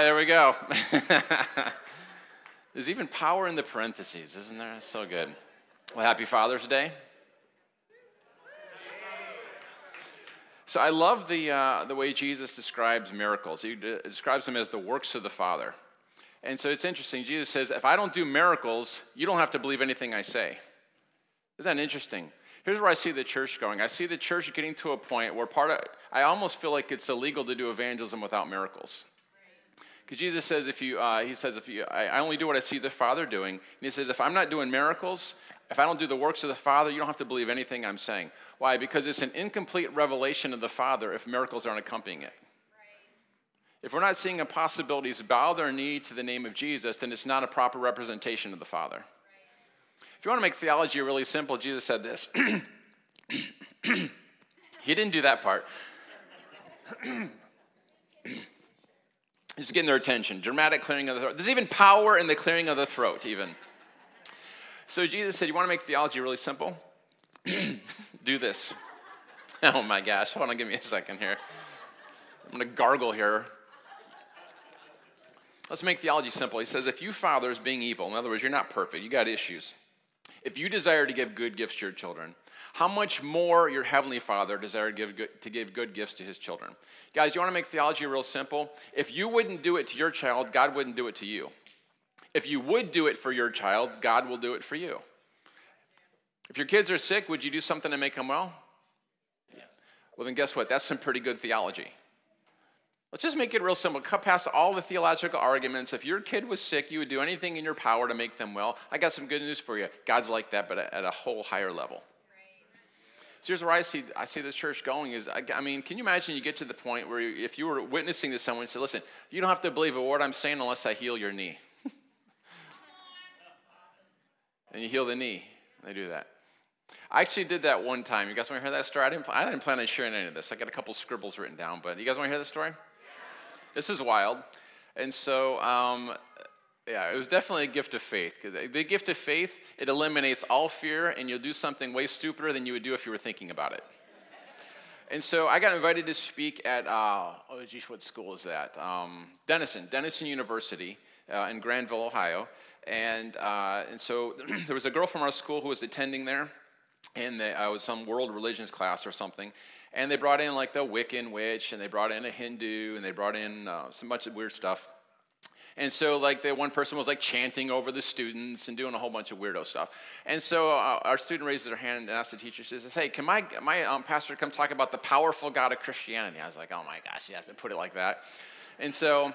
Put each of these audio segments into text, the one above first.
right, there we go. There's even power in the parentheses, isn't there? That's so good. Well, happy Father's Day. So I love the, uh, the way Jesus describes miracles. He describes them as the works of the Father. And so it's interesting. Jesus says, if I don't do miracles, you don't have to believe anything I say. Isn't that interesting? Here's where I see the church going. I see the church getting to a point where part of, I almost feel like it's illegal to do evangelism without miracles. Because Jesus says, if you, uh, he says, if you, I, I only do what I see the Father doing. And he says, if I'm not doing miracles, if I don't do the works of the Father, you don't have to believe anything I'm saying. Why? Because it's an incomplete revelation of the Father if miracles aren't accompanying it. If we're not seeing impossibilities bow their knee to the name of Jesus, then it's not a proper representation of the Father. Right. If you want to make theology really simple, Jesus said this. he didn't do that part. He's getting their attention. Dramatic clearing of the throat. There's even power in the clearing of the throat, even. So Jesus said, You want to make theology really simple? Do this. Oh my gosh, hold on, give me a second here. I'm going to gargle here. Let's make theology simple. He says, If you fathers being evil, in other words, you're not perfect, you got issues. If you desire to give good gifts to your children, how much more your heavenly father desire to give, good, to give good gifts to his children guys you want to make theology real simple if you wouldn't do it to your child god wouldn't do it to you if you would do it for your child, God will do it for you. If your kids are sick, would you do something to make them well? Yeah. Well, then guess what? That's some pretty good theology. Let's just make it real simple. Cut past all the theological arguments. If your kid was sick, you would do anything in your power to make them well. I got some good news for you. God's like that, but at a whole higher level. So here's where I see I see this church going is I, I, mean, can you imagine you get to the point where if you were witnessing to someone and said, "Listen, you don't have to believe a word I'm saying unless I heal your knee." and you heal the knee. They do that. I actually did that one time. You guys want to hear that story? I didn't, I didn't plan on sharing any of this. I got a couple scribbles written down, but you guys want to hear the story? This is wild. And so, um, yeah, it was definitely a gift of faith. The gift of faith, it eliminates all fear, and you'll do something way stupider than you would do if you were thinking about it. And so I got invited to speak at, uh, oh, geez, what school is that? Um, Denison, Denison University uh, in Granville, Ohio. And, uh, and so there was a girl from our school who was attending there, and they, I was some world religions class or something. And they brought in like the Wiccan witch, and they brought in a Hindu, and they brought in uh, some bunch of weird stuff. And so, like, the one person was like chanting over the students and doing a whole bunch of weirdo stuff. And so, uh, our student raises their hand and asks the teacher, says, "Hey, can my my um, pastor come talk about the powerful God of Christianity?" I was like, "Oh my gosh, you have to put it like that." And so,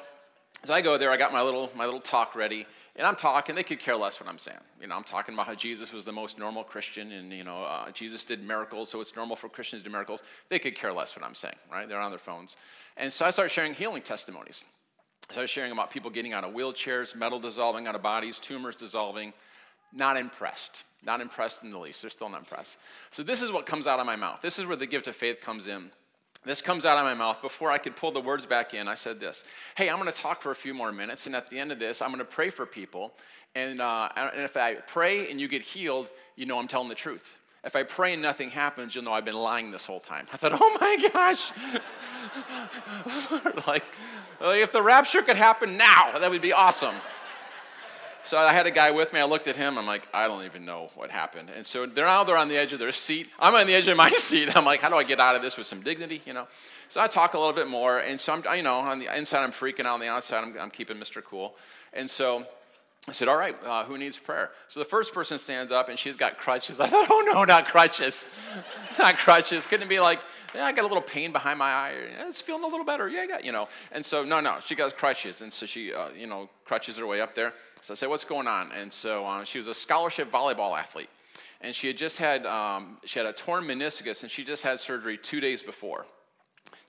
so I go there, I got my little, my little talk ready, and I'm talking. They could care less what I'm saying. You know, I'm talking about how Jesus was the most normal Christian, and you know, uh, Jesus did miracles, so it's normal for Christians to do miracles. They could care less what I'm saying, right? They're on their phones, and so I start sharing healing testimonies. I was sharing about people getting out of wheelchairs, metal dissolving out of bodies, tumors dissolving. Not impressed. Not impressed in the least. They're still not impressed. So this is what comes out of my mouth. This is where the gift of faith comes in. This comes out of my mouth. Before I could pull the words back in, I said this Hey, I'm going to talk for a few more minutes, and at the end of this, I'm going to pray for people. And, uh, and if I pray and you get healed, you know I'm telling the truth. If I pray and nothing happens, you'll know I've been lying this whole time. I thought, oh my gosh. like, if the rapture could happen now, that would be awesome. So I had a guy with me. I looked at him. I'm like, I don't even know what happened. And so they're now they're on the edge of their seat. I'm on the edge of my seat. I'm like, how do I get out of this with some dignity? You know. So I talk a little bit more. And so I'm, you know, on the inside I'm freaking out. On the outside I'm, I'm keeping Mr. Cool. And so I said, all right, uh, who needs prayer? So the first person stands up and she's got crutches. I thought, oh no, not crutches. it's not crutches. Couldn't it be like, yeah, I got a little pain behind my eye. It's feeling a little better. Yeah, I got, you know. And so, no, no, she got crutches. And so she, uh, you know, crutches her way up there. So I said, what's going on? And so uh, she was a scholarship volleyball athlete. And she had just had, um, she had a torn meniscus and she just had surgery two days before.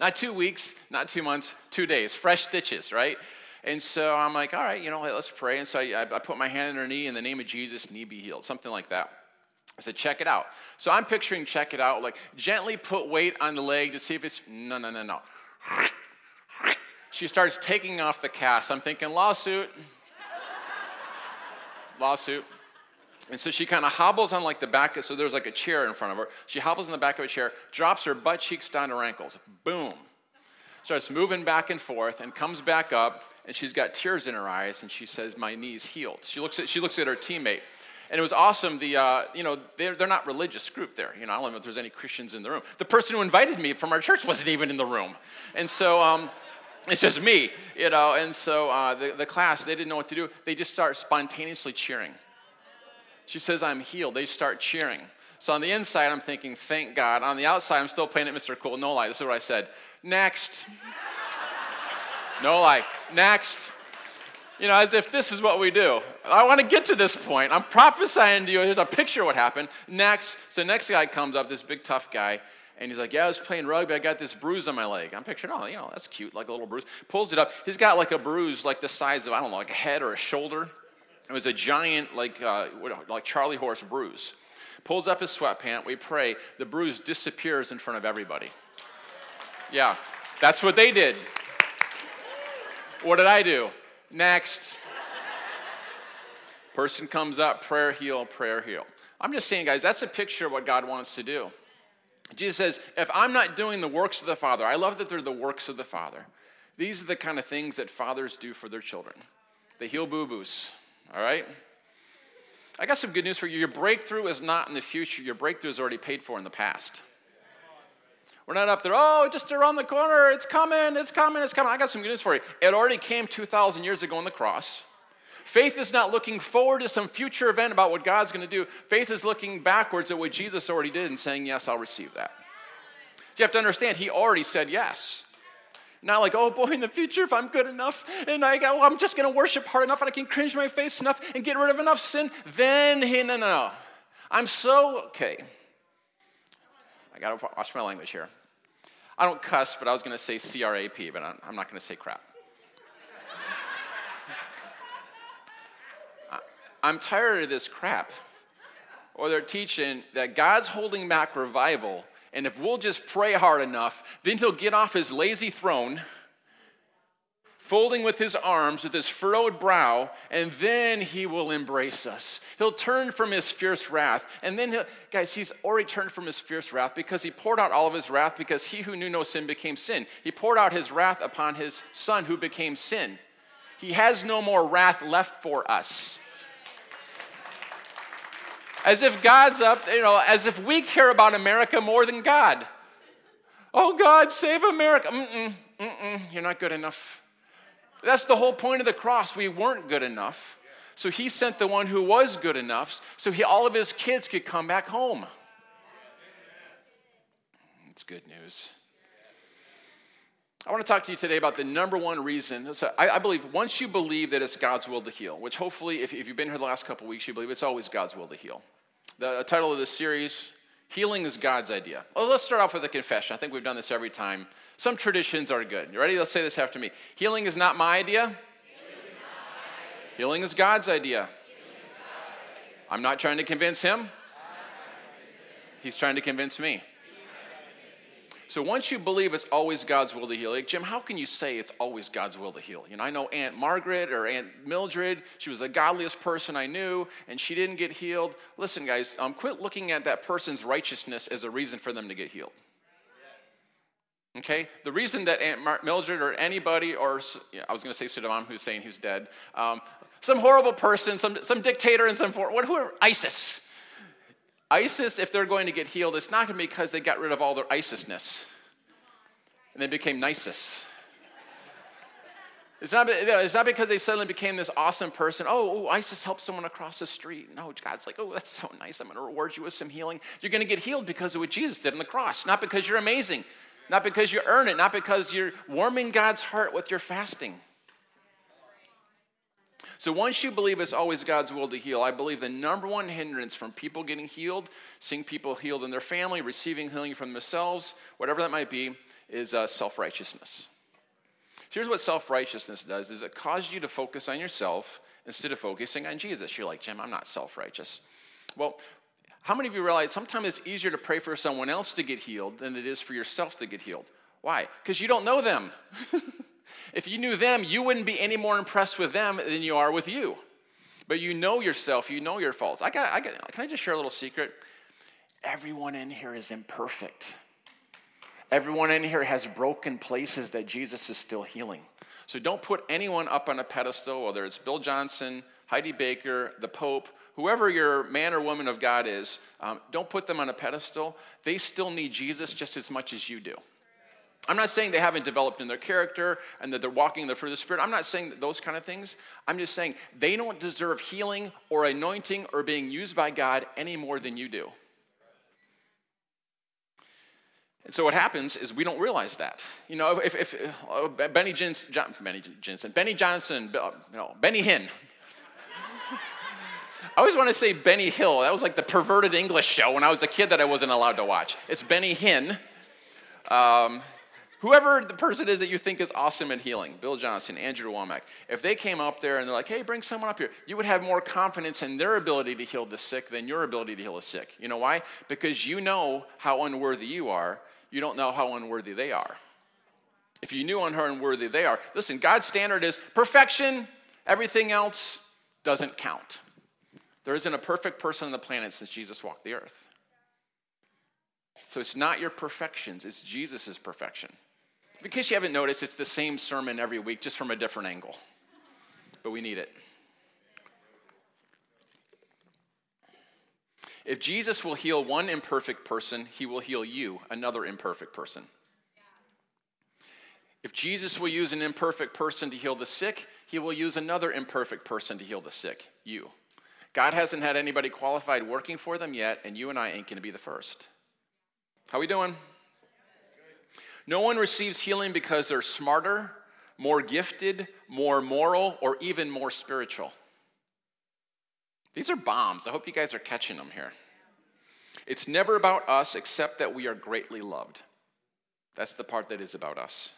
Not two weeks, not two months, two days. Fresh stitches, right? And so I'm like, all right, you know, let's pray. And so I, I put my hand on her knee in the name of Jesus, knee be healed, something like that. I said, check it out. So I'm picturing check it out, like gently put weight on the leg to see if it's, no, no, no, no. She starts taking off the cast. I'm thinking, lawsuit. lawsuit. And so she kind of hobbles on like the back, so there's like a chair in front of her. She hobbles on the back of a chair, drops her butt cheeks down to her ankles. Boom. Starts moving back and forth and comes back up and she's got tears in her eyes, and she says, "My knee's healed." She looks at she looks at her teammate, and it was awesome. The uh, you know they're, they're not religious group there. You know I don't know if there's any Christians in the room. The person who invited me from our church wasn't even in the room, and so. Um, it's just me, you know, and so uh, the, the class, they didn't know what to do. They just start spontaneously cheering. She says, I'm healed. They start cheering. So on the inside, I'm thinking, thank God. On the outside, I'm still playing it Mr. Cool. No lie. This is what I said. Next. No lie. Next. You know, as if this is what we do. I want to get to this point. I'm prophesying to you. Here's a picture of what happened. Next. So the next guy comes up, this big tough guy. And he's like, Yeah, I was playing rugby. I got this bruise on my leg. I'm picturing, oh, you know, that's cute, like a little bruise. Pulls it up. He's got like a bruise, like the size of, I don't know, like a head or a shoulder. It was a giant, like, uh, like Charlie horse bruise. Pulls up his sweatpant. We pray. The bruise disappears in front of everybody. Yeah, that's what they did. What did I do? Next. Person comes up, prayer heal, prayer heal. I'm just saying, guys, that's a picture of what God wants to do. Jesus says, if I'm not doing the works of the Father, I love that they're the works of the Father. These are the kind of things that fathers do for their children. They heal boo boos, all right? I got some good news for you. Your breakthrough is not in the future, your breakthrough is already paid for in the past. We're not up there, oh, just around the corner, it's coming, it's coming, it's coming. I got some good news for you. It already came 2,000 years ago on the cross. Faith is not looking forward to some future event about what God's going to do. Faith is looking backwards at what Jesus already did and saying, Yes, I'll receive that. So you have to understand, He already said yes. Not like, oh boy, in the future, if I'm good enough and I go, I'm just going to worship hard enough and I can cringe my face enough and get rid of enough sin, then he, no, no, no. I'm so, okay. I got to watch my language here. I don't cuss, but I was going to say C R A P, but I'm not going to say crap. I'm tired of this crap. Or they're teaching that God's holding back revival, and if we'll just pray hard enough, then he'll get off his lazy throne, folding with his arms, with his furrowed brow, and then he will embrace us. He'll turn from his fierce wrath. And then, he'll, guys, he's already turned from his fierce wrath because he poured out all of his wrath because he who knew no sin became sin. He poured out his wrath upon his son who became sin. He has no more wrath left for us as if God's up, you know, as if we care about America more than God. Oh, God, save America. Mm-mm, mm-mm, you're not good enough. That's the whole point of the cross. We weren't good enough. So he sent the one who was good enough so he, all of his kids could come back home. It's good news. I want to talk to you today about the number one reason. So I, I, believe once you believe that it's God's will to heal, which hopefully, if, if you've been here the last couple weeks, you believe it's always God's will to heal. The title of this series, Healing is God's Idea. Well, let's start off with a confession. I think we've done this every time. Some traditions are good. You ready? Let's say this after me. Healing is not my idea. Healing is God's idea. I'm not trying to convince him. He's trying to convince me. So once you believe it's always God's will to heal, like Jim, how can you say it's always God's will to heal? You know, I know Aunt Margaret or Aunt Mildred. She was the godliest person I knew, and she didn't get healed. Listen, guys, um, quit looking at that person's righteousness as a reason for them to get healed. Okay, the reason that Aunt Mar- Mildred or anybody, or I was going to say Saddam Hussein, who's dead, um, some horrible person, some some dictator, and some for what who are ISIS ISIS, if they're going to get healed, it's not going to be because they got rid of all their ISISness and they became nicest. It's not, it's not because they suddenly became this awesome person. Oh, oh, ISIS helped someone across the street. No, God's like, oh, that's so nice. I'm going to reward you with some healing. You're going to get healed because of what Jesus did on the cross, not because you're amazing, not because you earn it, not because you're warming God's heart with your fasting. So once you believe it's always God's will to heal, I believe the number one hindrance from people getting healed, seeing people healed in their family, receiving healing from themselves, whatever that might be, is uh, self-righteousness. Here's what self-righteousness does: is it causes you to focus on yourself instead of focusing on Jesus. You're like, Jim, I'm not self-righteous. Well, how many of you realize sometimes it's easier to pray for someone else to get healed than it is for yourself to get healed? Why? Because you don't know them. If you knew them, you wouldn't be any more impressed with them than you are with you. But you know yourself, you know your faults. I got, I got, can I just share a little secret? Everyone in here is imperfect. Everyone in here has broken places that Jesus is still healing. So don't put anyone up on a pedestal, whether it's Bill Johnson, Heidi Baker, the Pope, whoever your man or woman of God is, um, don't put them on a pedestal. They still need Jesus just as much as you do. I'm not saying they haven't developed in their character and that they're walking in the fruit of the Spirit. I'm not saying those kind of things. I'm just saying they don't deserve healing or anointing or being used by God any more than you do. And so what happens is we don't realize that. You know, if, if, uh, Benny, Jensen, John, Benny Jensen, Benny Johnson, uh, no, Benny Hinn. I always want to say Benny Hill. That was like the perverted English show when I was a kid that I wasn't allowed to watch. It's Benny Hinn. Um, Whoever the person is that you think is awesome at healing, Bill Johnson, Andrew Wommack, if they came up there and they're like, hey, bring someone up here, you would have more confidence in their ability to heal the sick than your ability to heal the sick. You know why? Because you know how unworthy you are, you don't know how unworthy they are. If you knew how unworthy they are, listen, God's standard is perfection, everything else doesn't count. There isn't a perfect person on the planet since Jesus walked the earth. So it's not your perfections, it's Jesus' perfection. In case you haven't noticed, it's the same sermon every week, just from a different angle. But we need it. If Jesus will heal one imperfect person, he will heal you, another imperfect person. If Jesus will use an imperfect person to heal the sick, he will use another imperfect person to heal the sick, you. God hasn't had anybody qualified working for them yet, and you and I ain't to be the first. How we doing? No one receives healing because they're smarter, more gifted, more moral, or even more spiritual. These are bombs. I hope you guys are catching them here. It's never about us except that we are greatly loved. That's the part that is about us.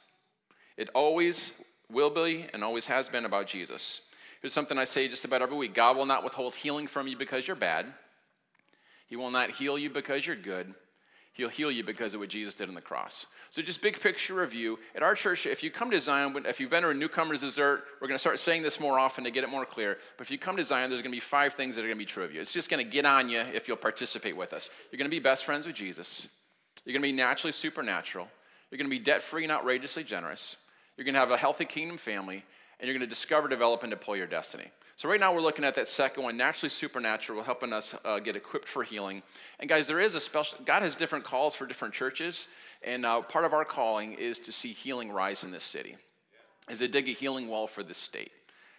It always will be and always has been about Jesus. Here's something I say just about every week God will not withhold healing from you because you're bad, He will not heal you because you're good. He'll heal you because of what Jesus did on the cross. So, just big picture review. At our church, if you come to Zion, if you've been to a newcomer's dessert, we're going to start saying this more often to get it more clear. But if you come to Zion, there's going to be five things that are going to be true of you. It's just going to get on you if you'll participate with us. You're going to be best friends with Jesus. You're going to be naturally supernatural. You're going to be debt free and outrageously generous. You're going to have a healthy kingdom family. And you're going to discover, develop, and deploy your destiny. So, right now, we're looking at that second one, naturally supernatural, helping us uh, get equipped for healing. And, guys, there is a special, God has different calls for different churches. And uh, part of our calling is to see healing rise in this city, is to dig a healing well for this state.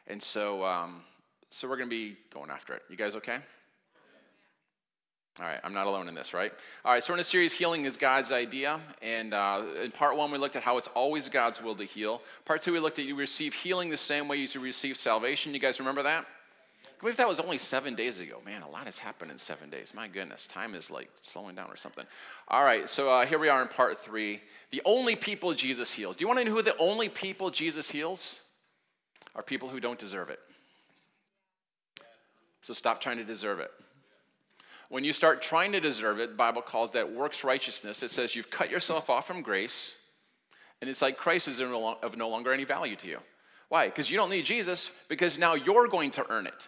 And so, um, so we're going to be going after it. You guys okay? All right, I'm not alone in this, right? All right, so we're in a series, Healing is God's Idea. And uh, in part one, we looked at how it's always God's will to heal. Part two, we looked at you receive healing the same way you receive salvation. You guys remember that? I believe that was only seven days ago. Man, a lot has happened in seven days. My goodness, time is like slowing down or something. All right, so uh, here we are in part three. The only people Jesus heals. Do you want to know who the only people Jesus heals? Are people who don't deserve it. So stop trying to deserve it. When you start trying to deserve it, Bible calls that works righteousness. It says you've cut yourself off from grace, and it's like Christ is of no longer any value to you. Why? Because you don't need Jesus, because now you're going to earn it.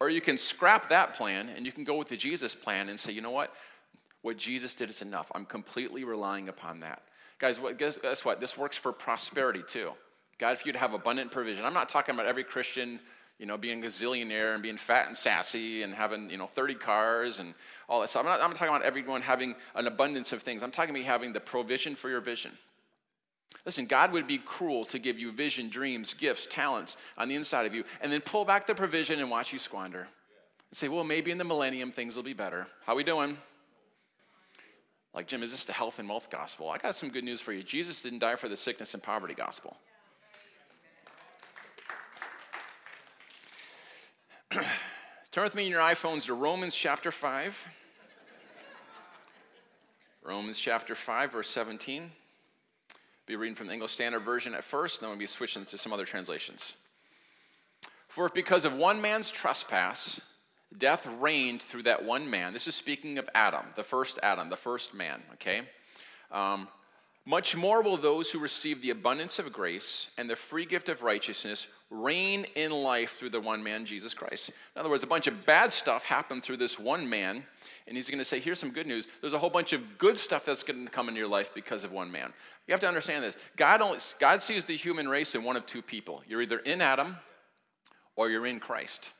Or you can scrap that plan and you can go with the Jesus plan and say, you know what? What Jesus did is enough. I'm completely relying upon that. Guys, guess, guess what? This works for prosperity too. God, if you'd have abundant provision, I'm not talking about every Christian you know, being a gazillionaire and being fat and sassy and having, you know, 30 cars and all that stuff. I'm not, I'm talking about everyone having an abundance of things. I'm talking about having the provision for your vision. Listen, God would be cruel to give you vision, dreams, gifts, talents on the inside of you, and then pull back the provision and watch you squander. And say, well, maybe in the millennium things will be better. How we doing? Like, Jim, is this the health and wealth gospel? I got some good news for you. Jesus didn't die for the sickness and poverty gospel. Turn with me in your iPhones to Romans chapter 5. Romans chapter 5, verse 17. Be reading from the English Standard Version at first, then we'll be switching to some other translations. For if because of one man's trespass, death reigned through that one man, this is speaking of Adam, the first Adam, the first man, okay? Um, much more will those who receive the abundance of grace and the free gift of righteousness reign in life through the one man, Jesus Christ. In other words, a bunch of bad stuff happened through this one man, and he's going to say, Here's some good news. There's a whole bunch of good stuff that's going to come into your life because of one man. You have to understand this God, only, God sees the human race in one of two people you're either in Adam or you're in Christ.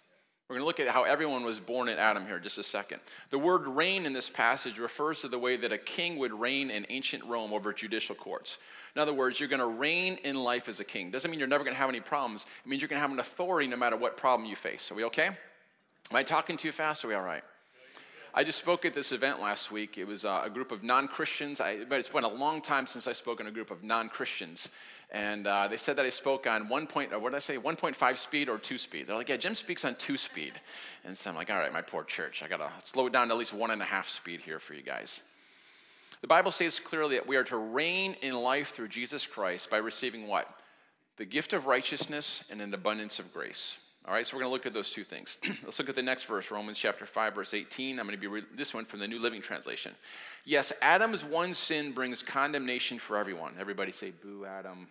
We're going to look at how everyone was born in Adam here in just a second. The word reign in this passage refers to the way that a king would reign in ancient Rome over judicial courts. In other words, you're going to reign in life as a king. Doesn't mean you're never going to have any problems. It means you're going to have an authority no matter what problem you face. Are we okay? Am I talking too fast? Are we all right? I just spoke at this event last week. It was uh, a group of non Christians, but it's been a long time since I spoke in a group of non Christians. And uh, they said that I spoke on one point, or what did I say, 1.5 speed or two speed. They're like, yeah, Jim speaks on two speed. And so I'm like, all right, my poor church, I got to slow it down to at least one and a half speed here for you guys. The Bible says clearly that we are to reign in life through Jesus Christ by receiving what? The gift of righteousness and an abundance of grace. All right, so we're going to look at those two things. Let's look at the next verse, Romans chapter 5, verse 18. I'm going to be re- this one from the New Living Translation. Yes, Adam's one sin brings condemnation for everyone. Everybody say, Boo, Adam.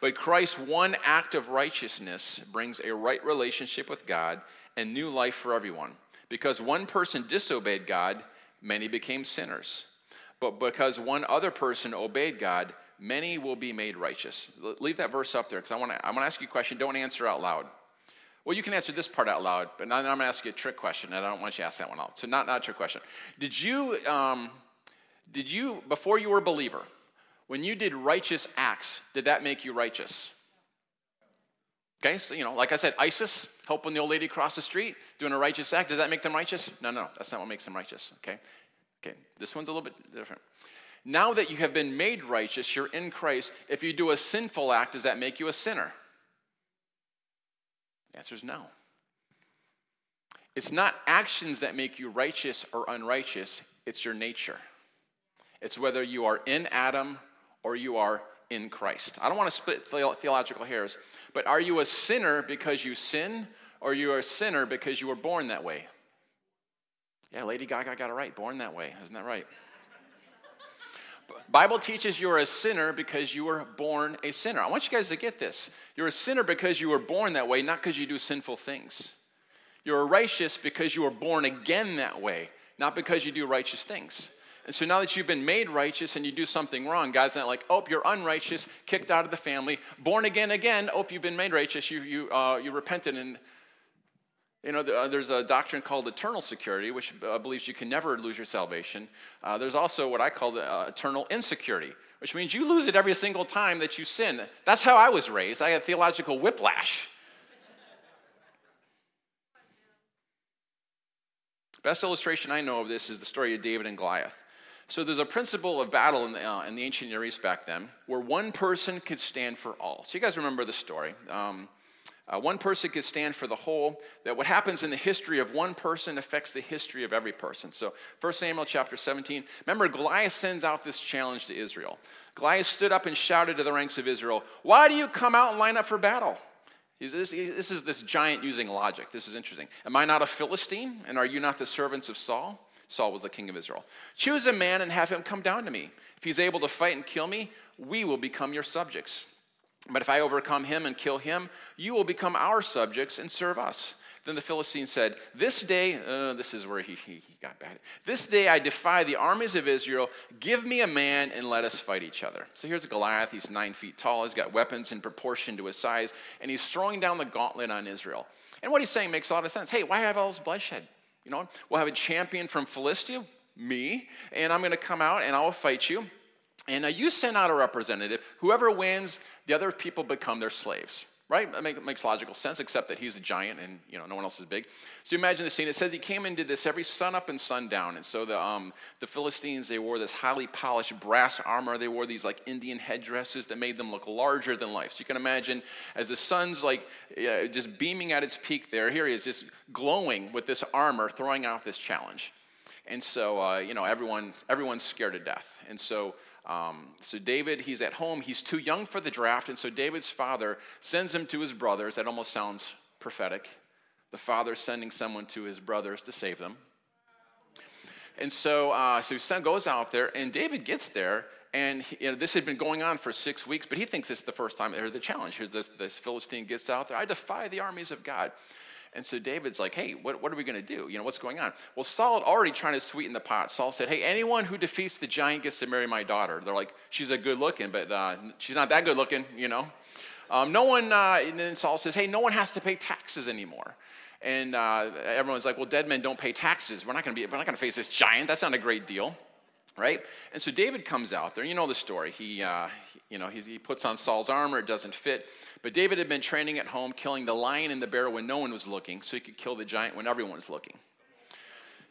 But Christ's one act of righteousness brings a right relationship with God and new life for everyone. Because one person disobeyed God, many became sinners. But because one other person obeyed God, many will be made righteous. Leave that verse up there because I want to I ask you a question. Don't answer out loud. Well, you can answer this part out loud, but I'm going to ask you a trick question, and I don't want you to ask that one out. So, not, not a trick question. Did you, um, did you, before you were a believer, when you did righteous acts, did that make you righteous? Okay, so, you know, like I said, ISIS, helping the old lady cross the street, doing a righteous act, does that make them righteous? No, no, that's not what makes them righteous, okay? Okay, this one's a little bit different. Now that you have been made righteous, you're in Christ. If you do a sinful act, does that make you a sinner? The answer is no. It's not actions that make you righteous or unrighteous, it's your nature. It's whether you are in Adam or you are in Christ. I don't want to split theological hairs, but are you a sinner because you sin, or you a sinner because you were born that way? Yeah, Lady Gaga got it right, born that way. Isn't that right? Bible teaches you're a sinner because you were born a sinner. I want you guys to get this. You're a sinner because you were born that way, not because you do sinful things. You're righteous because you were born again that way, not because you do righteous things. And so now that you've been made righteous and you do something wrong, God's not like, oh, you're unrighteous, kicked out of the family, born again again, oh, you've been made righteous, you, you, uh, you repented and you know, uh, there's a doctrine called eternal security, which uh, believes you can never lose your salvation. Uh, there's also what I call uh, eternal insecurity, which means you lose it every single time that you sin. That's how I was raised. I had theological whiplash. Best illustration I know of this is the story of David and Goliath. So there's a principle of battle in the, uh, in the ancient Near East back then where one person could stand for all. So you guys remember the story. Um, uh, one person could stand for the whole. That what happens in the history of one person affects the history of every person. So 1 Samuel chapter 17. Remember, Goliath sends out this challenge to Israel. Goliath stood up and shouted to the ranks of Israel, Why do you come out and line up for battle? This is this giant using logic. This is interesting. Am I not a Philistine? And are you not the servants of Saul? Saul was the king of Israel. Choose a man and have him come down to me. If he's able to fight and kill me, we will become your subjects. But if I overcome him and kill him, you will become our subjects and serve us. Then the Philistine said, This day, uh, this is where he, he, he got bad. This day I defy the armies of Israel. Give me a man and let us fight each other. So here's Goliath. He's nine feet tall. He's got weapons in proportion to his size, and he's throwing down the gauntlet on Israel. And what he's saying makes a lot of sense. Hey, why have all this bloodshed? You know, we'll have a champion from Philistia, me, and I'm going to come out and I'll fight you. And uh, you send out a representative. Whoever wins, the other people become their slaves. Right? That makes logical sense, except that he's a giant and you know no one else is big. So you imagine the scene. It says he came and did this every sun up and sundown. And so the um, the Philistines they wore this highly polished brass armor. They wore these like Indian headdresses that made them look larger than life. So you can imagine as the sun's like uh, just beaming at its peak there. Here he is, just glowing with this armor, throwing out this challenge. And so uh, you know everyone everyone's scared to death. And so um, so David, he's at home. He's too young for the draft, and so David's father sends him to his brothers. That almost sounds prophetic. The father sending someone to his brothers to save them. And so, uh, so his son goes out there, and David gets there, And you know, this had been going on for six weeks, but he thinks it's the first time heard the challenge. Here's this, this Philistine gets out there. I defy the armies of God. And so David's like, hey, what, what are we going to do? You know, what's going on? Well, Saul already trying to sweeten the pot. Saul said, hey, anyone who defeats the giant gets to marry my daughter. They're like, she's a good looking, but uh, she's not that good looking, you know. Um, no one, uh, and then Saul says, hey, no one has to pay taxes anymore. And uh, everyone's like, well, dead men don't pay taxes. We're not going to be, we're not going to face this giant. That's not a great deal right? And so David comes out there. You know the story. He, uh, you know, he puts on Saul's armor. It doesn't fit. But David had been training at home, killing the lion and the bear when no one was looking, so he could kill the giant when everyone was looking.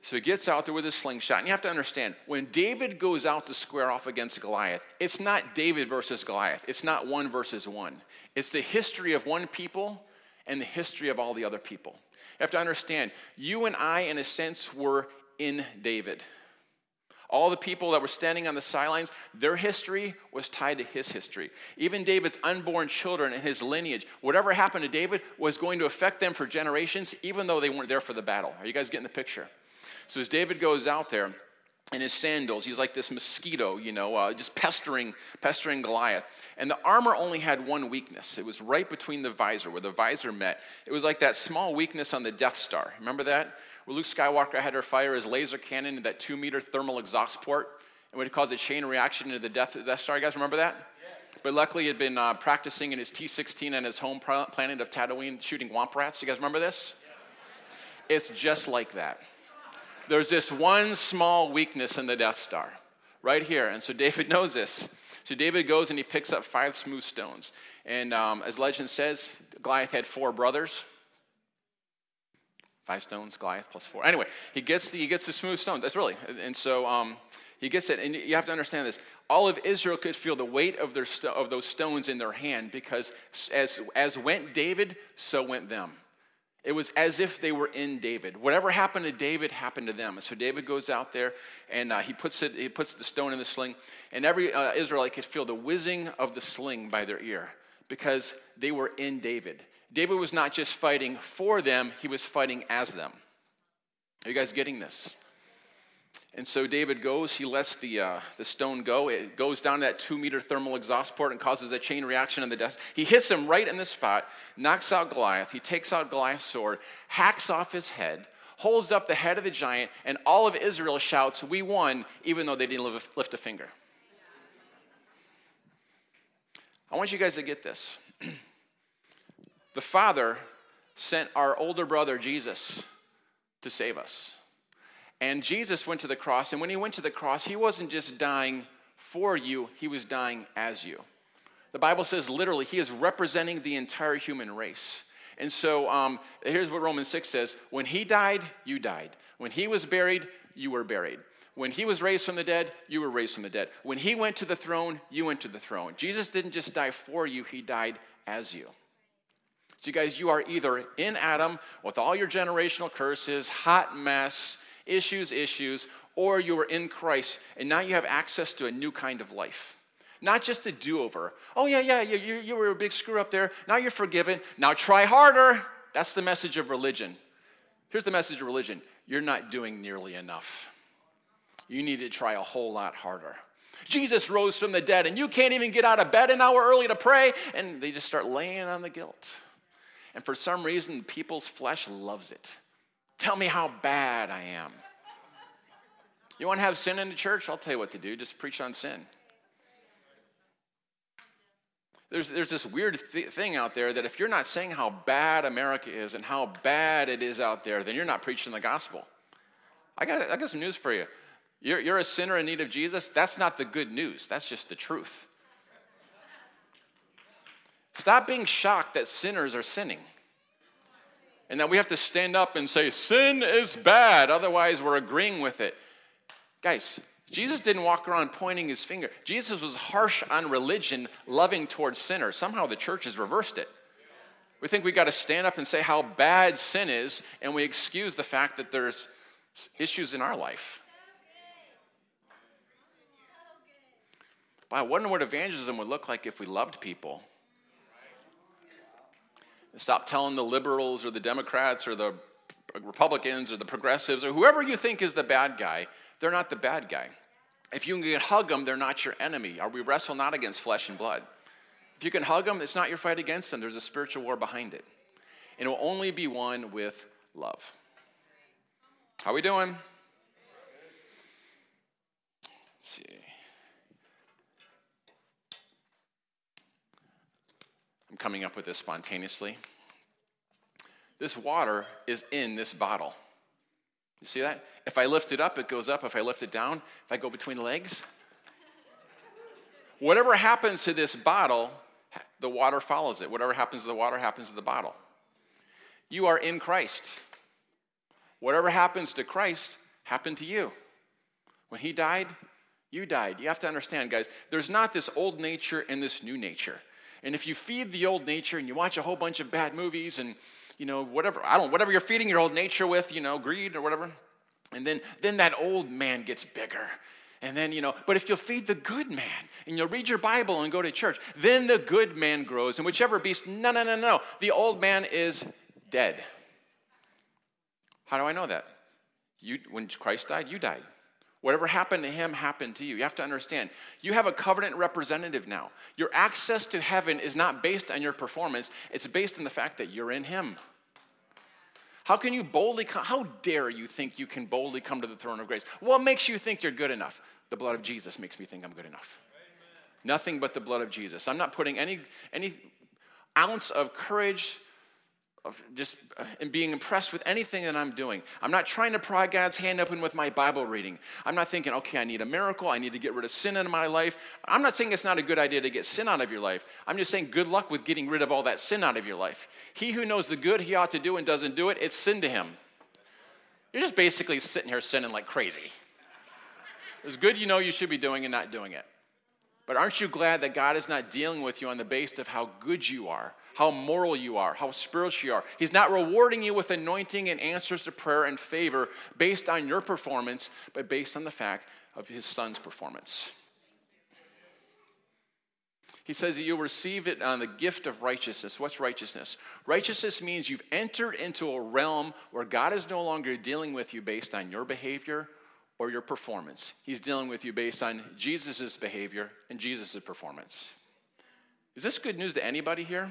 So he gets out there with his slingshot. And you have to understand, when David goes out to square off against Goliath, it's not David versus Goliath. It's not one versus one. It's the history of one people and the history of all the other people. You have to understand, you and I, in a sense, were in David. All the people that were standing on the sidelines, their history was tied to his history. Even David's unborn children and his lineage, whatever happened to David was going to affect them for generations, even though they weren't there for the battle. Are you guys getting the picture? So as David goes out there, in his sandals. He's like this mosquito, you know, uh, just pestering, pestering Goliath. And the armor only had one weakness. It was right between the visor, where the visor met. It was like that small weakness on the Death Star. Remember that? Where Luke Skywalker had her fire his laser cannon in that two meter thermal exhaust port and would cause a chain reaction into the Death, Death Star. You guys remember that? But luckily, he had been uh, practicing in his T 16 and his home planet of Tatooine shooting womp rats. You guys remember this? It's just like that. There's this one small weakness in the Death Star right here. And so David knows this. So David goes and he picks up five smooth stones. And um, as legend says, Goliath had four brothers. Five stones, Goliath plus four. Anyway, he gets the, he gets the smooth stone. That's really, and so um, he gets it. And you have to understand this. All of Israel could feel the weight of, their of those stones in their hand because as, as went David, so went them. It was as if they were in David. Whatever happened to David happened to them. So David goes out there and uh, he, puts it, he puts the stone in the sling, and every uh, Israelite could feel the whizzing of the sling by their ear because they were in David. David was not just fighting for them, he was fighting as them. Are you guys getting this? And so David goes, he lets the, uh, the stone go. It goes down that two meter thermal exhaust port and causes a chain reaction in the desk. He hits him right in the spot, knocks out Goliath. He takes out Goliath's sword, hacks off his head, holds up the head of the giant, and all of Israel shouts, We won, even though they didn't lift a finger. I want you guys to get this. The Father sent our older brother Jesus to save us. And Jesus went to the cross, and when he went to the cross, he wasn't just dying for you, he was dying as you. The Bible says literally, he is representing the entire human race. And so um, here's what Romans 6 says When he died, you died. When he was buried, you were buried. When he was raised from the dead, you were raised from the dead. When he went to the throne, you went to the throne. Jesus didn't just die for you, he died as you. So, you guys, you are either in Adam with all your generational curses, hot mess, issues, issues, or you are in Christ and now you have access to a new kind of life. Not just a do over. Oh, yeah, yeah, you, you, you were a big screw up there. Now you're forgiven. Now try harder. That's the message of religion. Here's the message of religion you're not doing nearly enough. You need to try a whole lot harder. Jesus rose from the dead, and you can't even get out of bed an hour early to pray, and they just start laying on the guilt. And for some reason, people's flesh loves it. Tell me how bad I am. You want to have sin in the church? I'll tell you what to do. Just preach on sin. There's, there's this weird th- thing out there that if you're not saying how bad America is and how bad it is out there, then you're not preaching the gospel. I got, I got some news for you. You're, you're a sinner in need of Jesus. That's not the good news, that's just the truth. Stop being shocked that sinners are sinning. And that we have to stand up and say, sin is bad, otherwise, we're agreeing with it. Guys, Jesus didn't walk around pointing his finger. Jesus was harsh on religion, loving towards sinners. Somehow the church has reversed it. We think we got to stand up and say how bad sin is, and we excuse the fact that there's issues in our life. Wow, I wonder what evangelism would look like if we loved people Stop telling the liberals or the Democrats or the Republicans or the progressives or whoever you think is the bad guy, they're not the bad guy. If you can hug them, they're not your enemy. Or we wrestle not against flesh and blood. If you can hug them, it's not your fight against them. There's a spiritual war behind it. And it will only be won with love. How we doing? Let's see. I'm coming up with this spontaneously. This water is in this bottle. You see that? If I lift it up, it goes up. If I lift it down, if I go between legs, whatever happens to this bottle, the water follows it. Whatever happens to the water happens to the bottle. You are in Christ. Whatever happens to Christ happened to you. When he died, you died. You have to understand, guys, there's not this old nature and this new nature. And if you feed the old nature and you watch a whole bunch of bad movies and you know whatever I don't whatever you're feeding your old nature with, you know, greed or whatever, and then then that old man gets bigger. And then, you know, but if you'll feed the good man and you'll read your Bible and go to church, then the good man grows. And whichever beast, no, no, no, no. The old man is dead. How do I know that? You, when Christ died, you died. Whatever happened to him happened to you. You have to understand. You have a covenant representative now. Your access to heaven is not based on your performance, it's based on the fact that you're in him. How can you boldly come? How dare you think you can boldly come to the throne of grace? What makes you think you're good enough? The blood of Jesus makes me think I'm good enough. Amen. Nothing but the blood of Jesus. I'm not putting any, any ounce of courage, just uh, and being impressed with anything that I'm doing. I'm not trying to pry God's hand open with my Bible reading. I'm not thinking, okay, I need a miracle. I need to get rid of sin in my life. I'm not saying it's not a good idea to get sin out of your life. I'm just saying good luck with getting rid of all that sin out of your life. He who knows the good he ought to do and doesn't do it, it's sin to him. You're just basically sitting here sinning like crazy. It's good you know you should be doing and not doing it. But aren't you glad that God is not dealing with you on the basis of how good you are, how moral you are, how spiritual you are? He's not rewarding you with anointing and answers to prayer and favor based on your performance, but based on the fact of his son's performance. He says that you'll receive it on the gift of righteousness. What's righteousness? Righteousness means you've entered into a realm where God is no longer dealing with you based on your behavior or your performance. He's dealing with you based on Jesus' behavior and Jesus' performance. Is this good news to anybody here?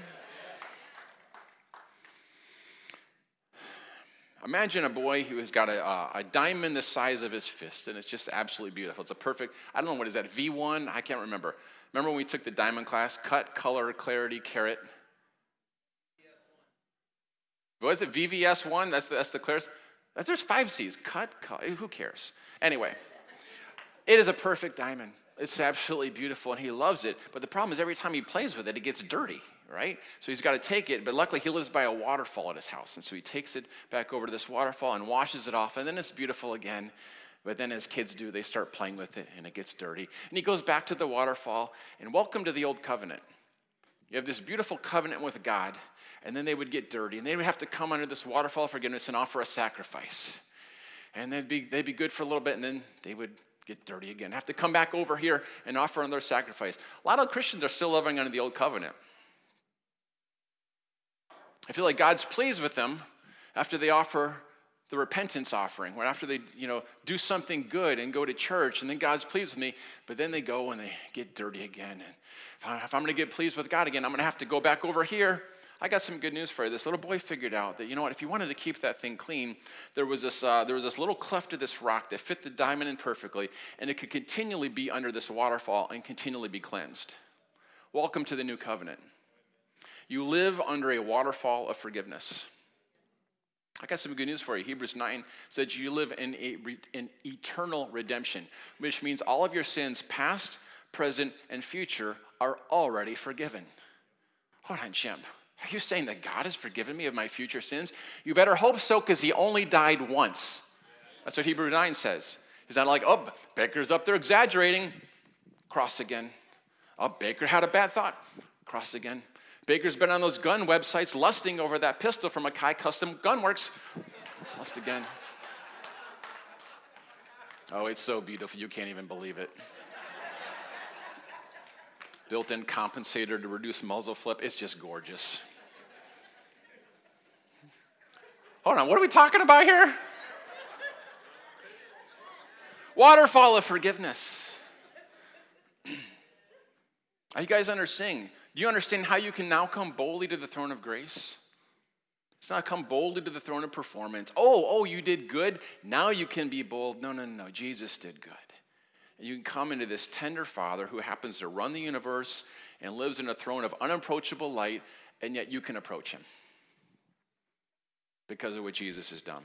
Imagine a boy who has got a, uh, a, diamond the size of his fist, and it's just absolutely beautiful. It's a perfect, I don't know, what is that, V1? I can't remember. Remember when we took the diamond class? Cut, color, clarity, carat. What is it, VVS1? That's the, that's the clearest. There's five C's. Cut, color, who cares? Anyway, it is a perfect diamond. It's absolutely beautiful and he loves it. But the problem is every time he plays with it, it gets dirty, right? So he's got to take it. But luckily, he lives by a waterfall at his house. And so he takes it back over to this waterfall and washes it off. And then it's beautiful again. But then, as kids do, they start playing with it and it gets dirty. And he goes back to the waterfall and welcome to the old covenant. You have this beautiful covenant with God, and then they would get dirty, and they would have to come under this waterfall of forgiveness and offer a sacrifice and they'd be, they'd be good for a little bit, and then they would get dirty again. Have to come back over here and offer another sacrifice. A lot of Christians are still living under the old covenant. I feel like God's pleased with them after they offer the repentance offering, or after they, you know, do something good and go to church, and then God's pleased with me, but then they go and they get dirty again. And if I'm going to get pleased with God again, I'm going to have to go back over here I got some good news for you. This little boy figured out that, you know what, if you wanted to keep that thing clean, there was this, uh, there was this little cleft of this rock that fit the diamond in perfectly, and it could continually be under this waterfall and continually be cleansed. Welcome to the new covenant. You live under a waterfall of forgiveness. I got some good news for you. Hebrews 9 says you live in a, an eternal redemption, which means all of your sins, past, present, and future, are already forgiven. Hold on, Jim. Are you saying that God has forgiven me of my future sins? You better hope so because he only died once. That's what Hebrew 9 says. He's not like, oh, Baker's up there exaggerating. Cross again. Oh, Baker had a bad thought. Cross again. Baker's been on those gun websites lusting over that pistol from Akai Custom Gunworks. Lust again. Oh, it's so beautiful. You can't even believe it built in compensator to reduce muzzle flip. It's just gorgeous. Hold on, what are we talking about here? Waterfall of forgiveness. are you guys understanding? Do you understand how you can now come boldly to the throne of grace? It's not come boldly to the throne of performance. Oh, oh, you did good. Now you can be bold. No, no, no. Jesus did good. You can come into this tender Father who happens to run the universe and lives in a throne of unapproachable light, and yet you can approach him because of what Jesus has done.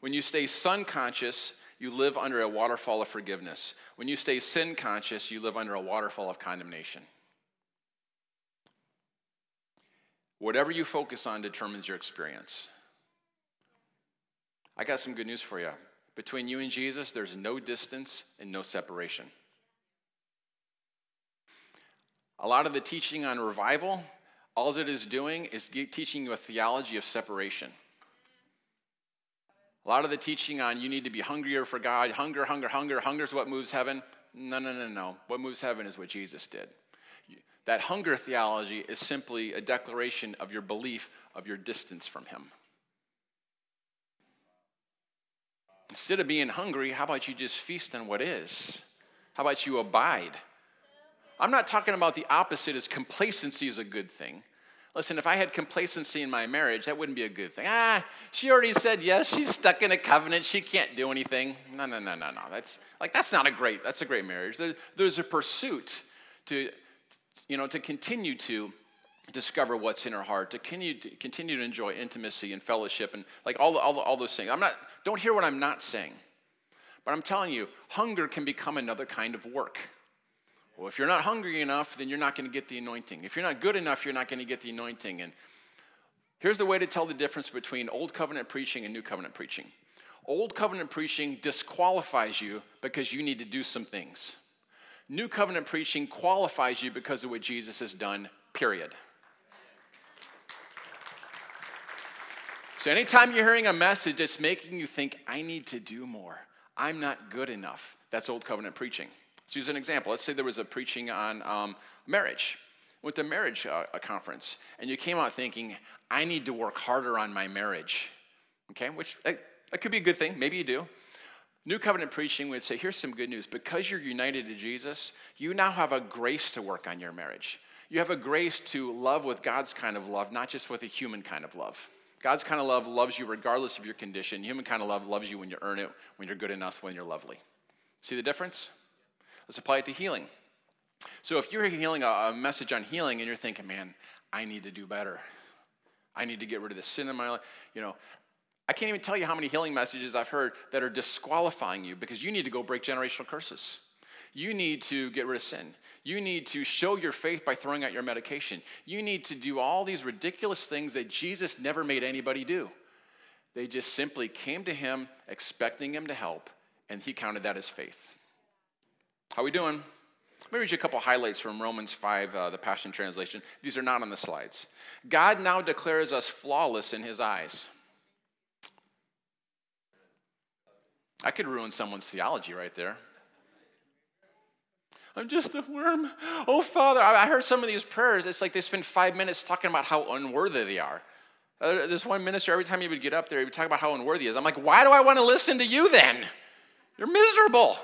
When you stay son conscious, you live under a waterfall of forgiveness. When you stay sin conscious, you live under a waterfall of condemnation. Whatever you focus on determines your experience. I got some good news for you. Between you and Jesus, there's no distance and no separation. A lot of the teaching on revival, all it is doing is teaching you a theology of separation. A lot of the teaching on you need to be hungrier for God, hunger, hunger, hunger, hunger is what moves heaven. No, no, no, no. What moves heaven is what Jesus did. That hunger theology is simply a declaration of your belief of your distance from Him. Instead of being hungry, how about you just feast on what is? How about you abide? I'm not talking about the opposite as complacency is a good thing. Listen, if I had complacency in my marriage, that wouldn't be a good thing. Ah, she already said yes. She's stuck in a covenant. She can't do anything. No, no, no, no, no. That's like that's not a great. That's a great marriage. There, there's a pursuit to, you know, to continue to discover what's in her heart, to continue to, continue to enjoy intimacy and fellowship and like all, all, all those things. I'm not. Don't hear what I'm not saying, but I'm telling you, hunger can become another kind of work. Well, if you're not hungry enough, then you're not going to get the anointing. If you're not good enough, you're not going to get the anointing. And here's the way to tell the difference between old covenant preaching and new covenant preaching. Old covenant preaching disqualifies you because you need to do some things. New covenant preaching qualifies you because of what Jesus has done, period. So, anytime you're hearing a message that's making you think, I need to do more, I'm not good enough, that's old covenant preaching. Let's use an example. Let's say there was a preaching on um, marriage. Went to marriage uh, a conference, and you came out thinking, I need to work harder on my marriage. Okay, which that, that could be a good thing. Maybe you do. New covenant preaching would say, here's some good news. Because you're united to Jesus, you now have a grace to work on your marriage. You have a grace to love with God's kind of love, not just with a human kind of love. God's kind of love loves you regardless of your condition. Human kind of love loves you when you earn it, when you're good enough, when you're lovely. See the difference? Let's apply it to healing. So if you're healing a, message on healing and you're thinking, man, I need to do better. I need to get rid of the sin in my life. You know, I can't even tell you how many healing messages I've heard that are disqualifying you because you need to go break generational curses. You need to get rid of sin. You need to show your faith by throwing out your medication. You need to do all these ridiculous things that Jesus never made anybody do. They just simply came to him expecting him to help, and he counted that as faith. How we doing? Let me read you a couple highlights from Romans 5, uh, the Passion Translation. These are not on the slides. God now declares us flawless in his eyes. I could ruin someone's theology right there. I'm just a worm. Oh, Father, I heard some of these prayers. It's like they spend five minutes talking about how unworthy they are. Uh, this one minister, every time he would get up there, he would talk about how unworthy he is. I'm like, why do I want to listen to you then? You're miserable.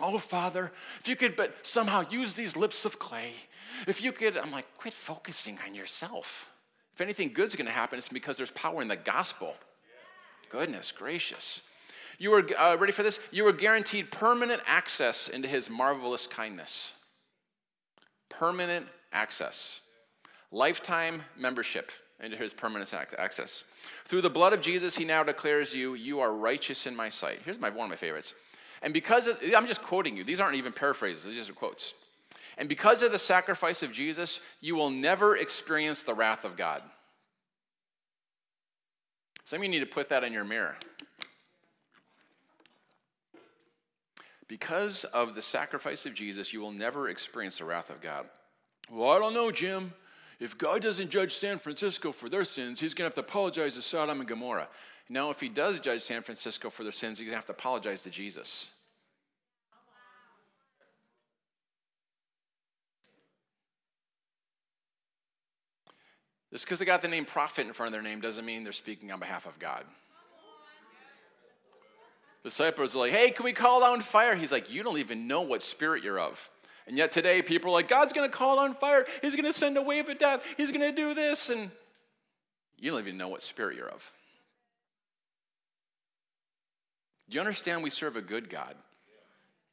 Oh, Father, if you could but somehow use these lips of clay, if you could, I'm like, quit focusing on yourself. If anything good's gonna happen, it's because there's power in the gospel. Goodness gracious. You were uh, ready for this? You were guaranteed permanent access into his marvelous kindness. Permanent access. Lifetime membership into his permanent access. Through the blood of Jesus, he now declares you, you are righteous in my sight. Here's my, one of my favorites. And because of, I'm just quoting you, these aren't even paraphrases, these are quotes. And because of the sacrifice of Jesus, you will never experience the wrath of God. Some of you need to put that in your mirror. Because of the sacrifice of Jesus, you will never experience the wrath of God. Well, I don't know, Jim. If God doesn't judge San Francisco for their sins, he's going to have to apologize to Sodom and Gomorrah. No, if he does judge San Francisco for their sins, he's going to have to apologize to Jesus. Just because they got the name prophet in front of their name doesn't mean they're speaking on behalf of God. Disciples are like, hey, can we call down fire? He's like, you don't even know what spirit you're of. And yet today, people are like, God's going to call on fire. He's going to send a wave of death. He's going to do this. And you don't even know what spirit you're of. Do you understand we serve a good God?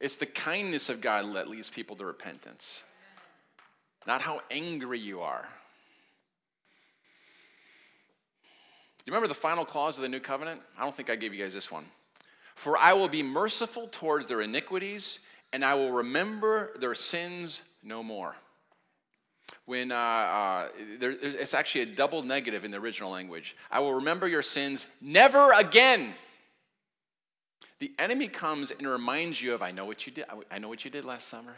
It's the kindness of God that leads people to repentance, not how angry you are. Do you remember the final clause of the new covenant? I don't think I gave you guys this one. For I will be merciful towards their iniquities, and I will remember their sins no more. When uh, uh, there, it's actually a double negative in the original language. I will remember your sins never again. The enemy comes and reminds you of, I know what you did. I know what you did last summer.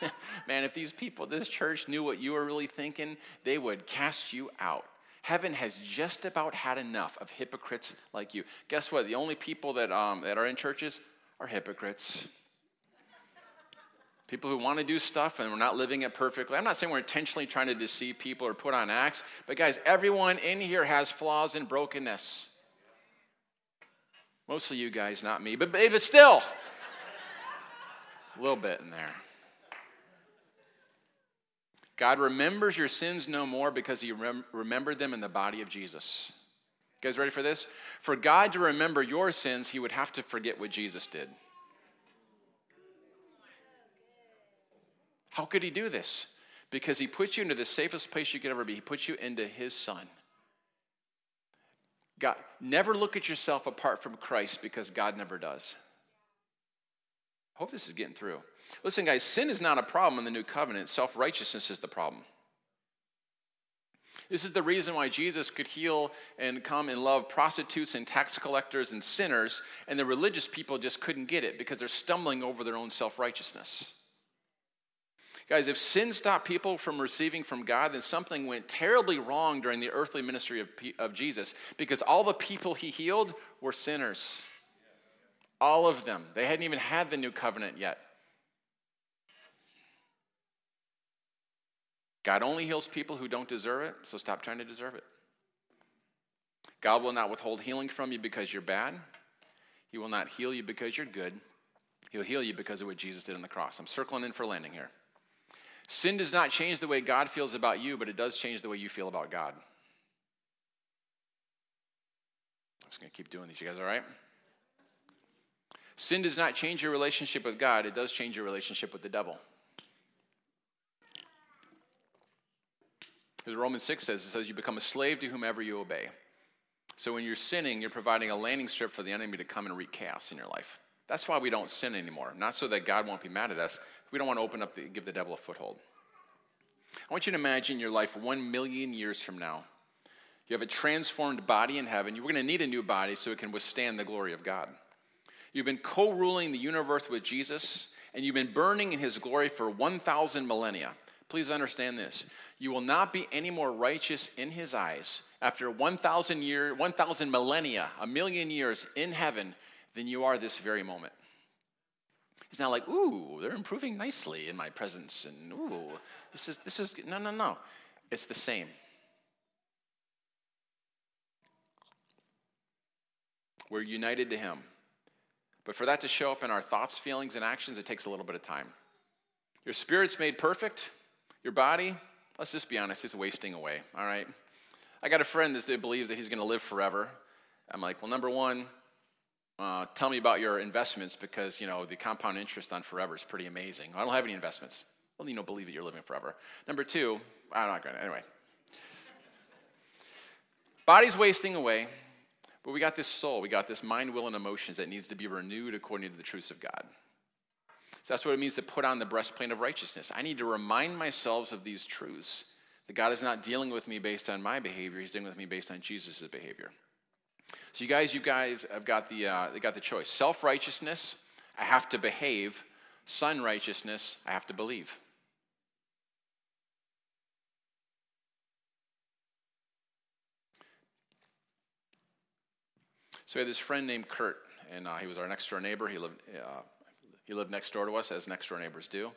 Man, if these people, this church knew what you were really thinking, they would cast you out. Heaven has just about had enough of hypocrites like you. Guess what? The only people that, um, that are in churches are hypocrites. People who want to do stuff and we're not living it perfectly. I'm not saying we're intentionally trying to deceive people or put on acts, but guys, everyone in here has flaws and brokenness. Mostly you guys, not me, but, but still, a little bit in there. God remembers your sins no more because he rem- remembered them in the body of Jesus. You guys ready for this? For God to remember your sins, he would have to forget what Jesus did. How could he do this? Because he put you into the safest place you could ever be. He put you into his son. God, never look at yourself apart from Christ because God never does. I hope this is getting through. Listen, guys, sin is not a problem in the new covenant, self righteousness is the problem. This is the reason why Jesus could heal and come and love prostitutes and tax collectors and sinners, and the religious people just couldn't get it because they're stumbling over their own self righteousness. Guys, if sin stopped people from receiving from God, then something went terribly wrong during the earthly ministry of, of Jesus because all the people he healed were sinners. All of them. They hadn't even had the new covenant yet. God only heals people who don't deserve it, so stop trying to deserve it. God will not withhold healing from you because you're bad. He will not heal you because you're good. He'll heal you because of what Jesus did on the cross. I'm circling in for landing here. Sin does not change the way God feels about you, but it does change the way you feel about God. I'm just going to keep doing these. You guys all right? Sin does not change your relationship with God, it does change your relationship with the devil. As Romans 6 says, it says, You become a slave to whomever you obey. So when you're sinning, you're providing a landing strip for the enemy to come and wreak chaos in your life. That's why we don't sin anymore. Not so that God won't be mad at us. We don't want to open up, the, give the devil a foothold. I want you to imagine your life one million years from now. You have a transformed body in heaven. You're going to need a new body so it can withstand the glory of God. You've been co ruling the universe with Jesus, and you've been burning in his glory for 1,000 millennia. Please understand this. You will not be any more righteous in his eyes after 1,000 years, 1,000 millennia, a million years in heaven than you are this very moment. He's not like, ooh, they're improving nicely in my presence, and ooh, this is this is no no no. It's the same. We're united to him. But for that to show up in our thoughts, feelings, and actions, it takes a little bit of time. Your spirit's made perfect, your body, let's just be honest, it's wasting away, all right? I got a friend that believes that he's going to live forever. I'm like, well, number one, uh, tell me about your investments because you know the compound interest on forever is pretty amazing. I don't have any investments. Well, you know, believe that you're living forever. Number two, I'm not going to. Anyway, body's wasting away, but we got this soul, we got this mind, will, and emotions that needs to be renewed according to the truths of God. So that's what it means to put on the breastplate of righteousness. I need to remind myself of these truths that God is not dealing with me based on my behavior; He's dealing with me based on Jesus' behavior. So you guys, you guys have got the, uh, got the choice. Self-righteousness, I have to behave. Son righteousness, I have to believe. So we had this friend named Kurt, and uh, he was our next door neighbor. He lived, uh, he lived next door to us, as next door neighbors do.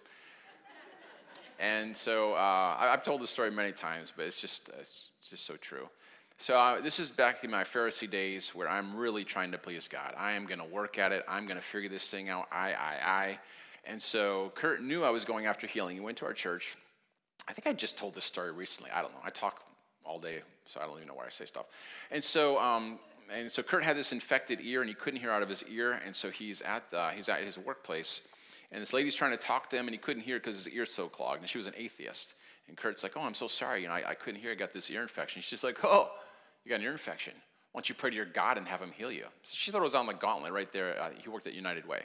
and so uh, I've told this story many times, but it's just, it's just so true. So, uh, this is back in my Pharisee days where I'm really trying to please God. I am going to work at it. I'm going to figure this thing out. I, I, I. And so Kurt knew I was going after healing. He went to our church. I think I just told this story recently. I don't know. I talk all day, so I don't even know why I say stuff. And so, um, and so Kurt had this infected ear, and he couldn't hear out of his ear. And so he's at the, he's at his workplace, and this lady's trying to talk to him, and he couldn't hear because his ear's so clogged. And she was an atheist. And Kurt's like, "Oh, I'm so sorry. You know, I, I couldn't hear. I got this ear infection." She's like, "Oh, you got an ear infection. Why don't you pray to your God and have him heal you?" So she thought it was on the gauntlet right there. Uh, he worked at United Way.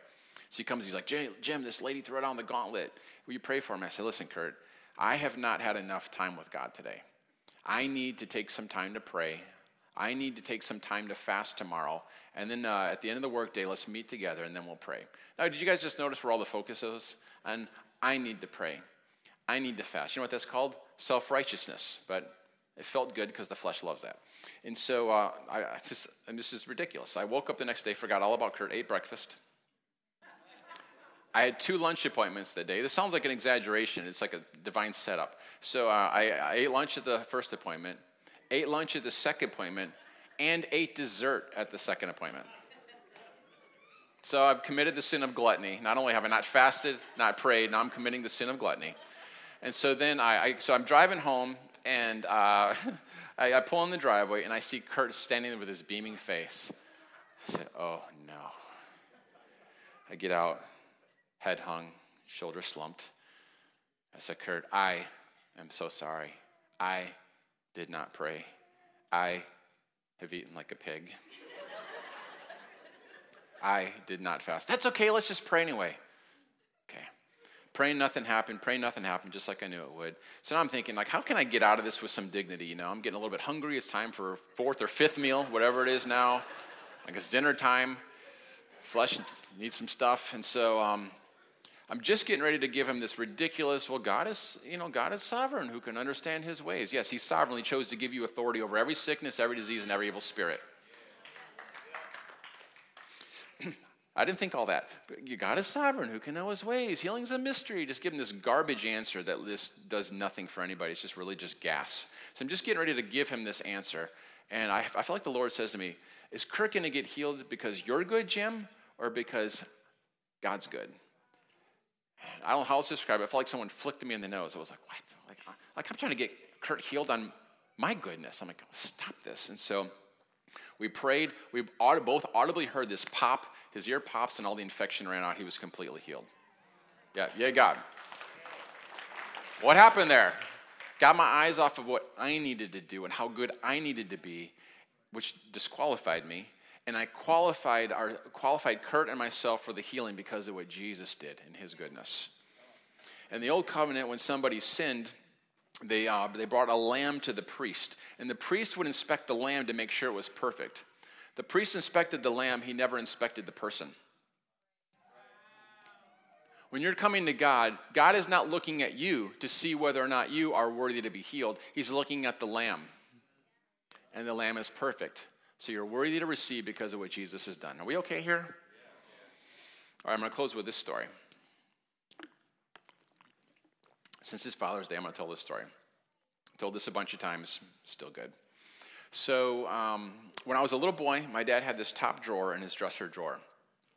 So he comes. He's like, "Jim, this lady threw it on the gauntlet. Will you pray for me?" I said, "Listen, Kurt, I have not had enough time with God today. I need to take some time to pray. I need to take some time to fast tomorrow. And then uh, at the end of the workday, let's meet together and then we'll pray. Now, did you guys just notice where all the focus is? And I need to pray. I need to fast. You know what that's called? Self righteousness. But it felt good because the flesh loves that. And so uh, I, I just, and this is ridiculous. I woke up the next day, forgot all about Kurt, ate breakfast. I had two lunch appointments that day. This sounds like an exaggeration. It's like a divine setup. So uh, I, I ate lunch at the first appointment, ate lunch at the second appointment, and ate dessert at the second appointment. So I've committed the sin of gluttony. Not only have I not fasted, not prayed, now I'm committing the sin of gluttony. And so then I, I so I'm driving home, and uh, I, I pull in the driveway, and I see Kurt standing there with his beaming face. I said, "Oh no." I get out head hung, shoulder slumped. I said, Kurt, I am so sorry. I did not pray. I have eaten like a pig. I did not fast. That's okay, let's just pray anyway. Okay. Praying nothing happened, praying nothing happened, just like I knew it would. So now I'm thinking, like, how can I get out of this with some dignity? You know, I'm getting a little bit hungry. It's time for fourth or fifth meal, whatever it is now. Like it's dinner time. Flesh needs some stuff. And so um, I'm just getting ready to give him this ridiculous, well, God is, you know, God is sovereign who can understand his ways. Yes, he sovereignly chose to give you authority over every sickness, every disease, and every evil spirit. I didn't think all that. But God is sovereign. Who can know his ways? Healing's a mystery. Just give him this garbage answer that just does nothing for anybody. It's just really just gas. So I'm just getting ready to give him this answer. And I, I feel like the Lord says to me, Is Kirk going to get healed because you're good, Jim, or because God's good? I don't know how else to describe it. I felt like someone flicked me in the nose. I was like, what? Like, like I'm trying to get Kurt healed on my goodness. I'm like, stop this. And so we prayed. We both audibly heard this pop. His ear pops and all the infection ran out. He was completely healed. Yeah, yeah, God. What happened there? Got my eyes off of what I needed to do and how good I needed to be, which disqualified me and I qualified, our, qualified Kurt and myself for the healing because of what Jesus did in his goodness. In the Old Covenant, when somebody sinned, they, uh, they brought a lamb to the priest, and the priest would inspect the lamb to make sure it was perfect. The priest inspected the lamb, he never inspected the person. When you're coming to God, God is not looking at you to see whether or not you are worthy to be healed. He's looking at the lamb. And the lamb is perfect. So you're worthy to receive because of what Jesus has done. Are we okay here? All right, I'm going to close with this story. Since it's Father's Day, I'm going to tell this story. I told this a bunch of times, still good. So, um, when I was a little boy, my dad had this top drawer in his dresser drawer.